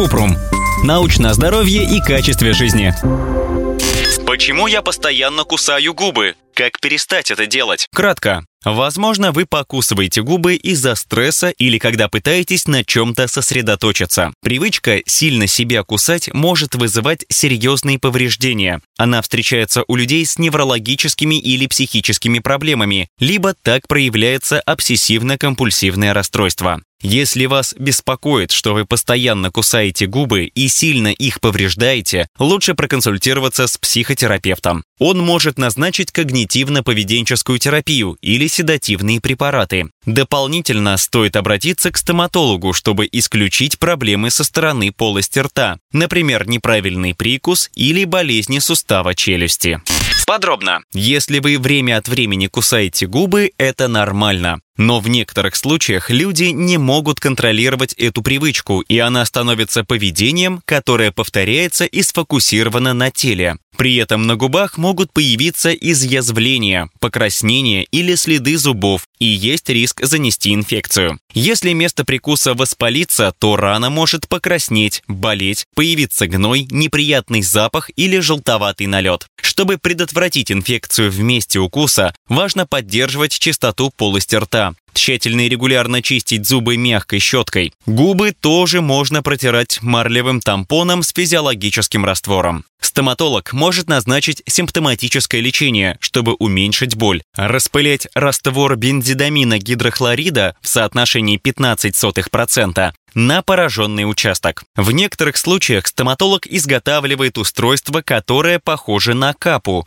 Купрум. Научное здоровье и качестве жизни. Почему я постоянно кусаю губы? Как перестать это делать? Кратко. Возможно, вы покусываете губы из-за стресса или когда пытаетесь на чем-то сосредоточиться. Привычка сильно себя кусать может вызывать серьезные повреждения. Она встречается у людей с неврологическими или психическими проблемами, либо так проявляется обсессивно-компульсивное расстройство. Если вас беспокоит, что вы постоянно кусаете губы и сильно их повреждаете, лучше проконсультироваться с психотерапевтом. Он может назначить когнитивно-поведенческую терапию или седативные препараты. Дополнительно стоит обратиться к стоматологу, чтобы исключить проблемы со стороны полости рта, например, неправильный прикус или болезни сустава челюсти. Подробно. Если вы время от времени кусаете губы, это нормально. Но в некоторых случаях люди не могут контролировать эту привычку, и она становится поведением, которое повторяется и сфокусировано на теле. При этом на губах могут появиться изъязвления, покраснения или следы зубов, и есть риск занести инфекцию. Если место прикуса воспалится, то рана может покраснеть, болеть, появиться гной, неприятный запах или желтоватый налет. Чтобы предотвратить инфекцию в месте укуса, важно поддерживать чистоту полости рта. Тщательно и регулярно чистить зубы мягкой щеткой. Губы тоже можно протирать марлевым тампоном с физиологическим раствором. Стоматолог может назначить симптоматическое лечение, чтобы уменьшить боль. Распылять раствор бензидамина гидрохлорида в соотношении 0,15% на пораженный участок. В некоторых случаях стоматолог изготавливает устройство, которое похоже на капу,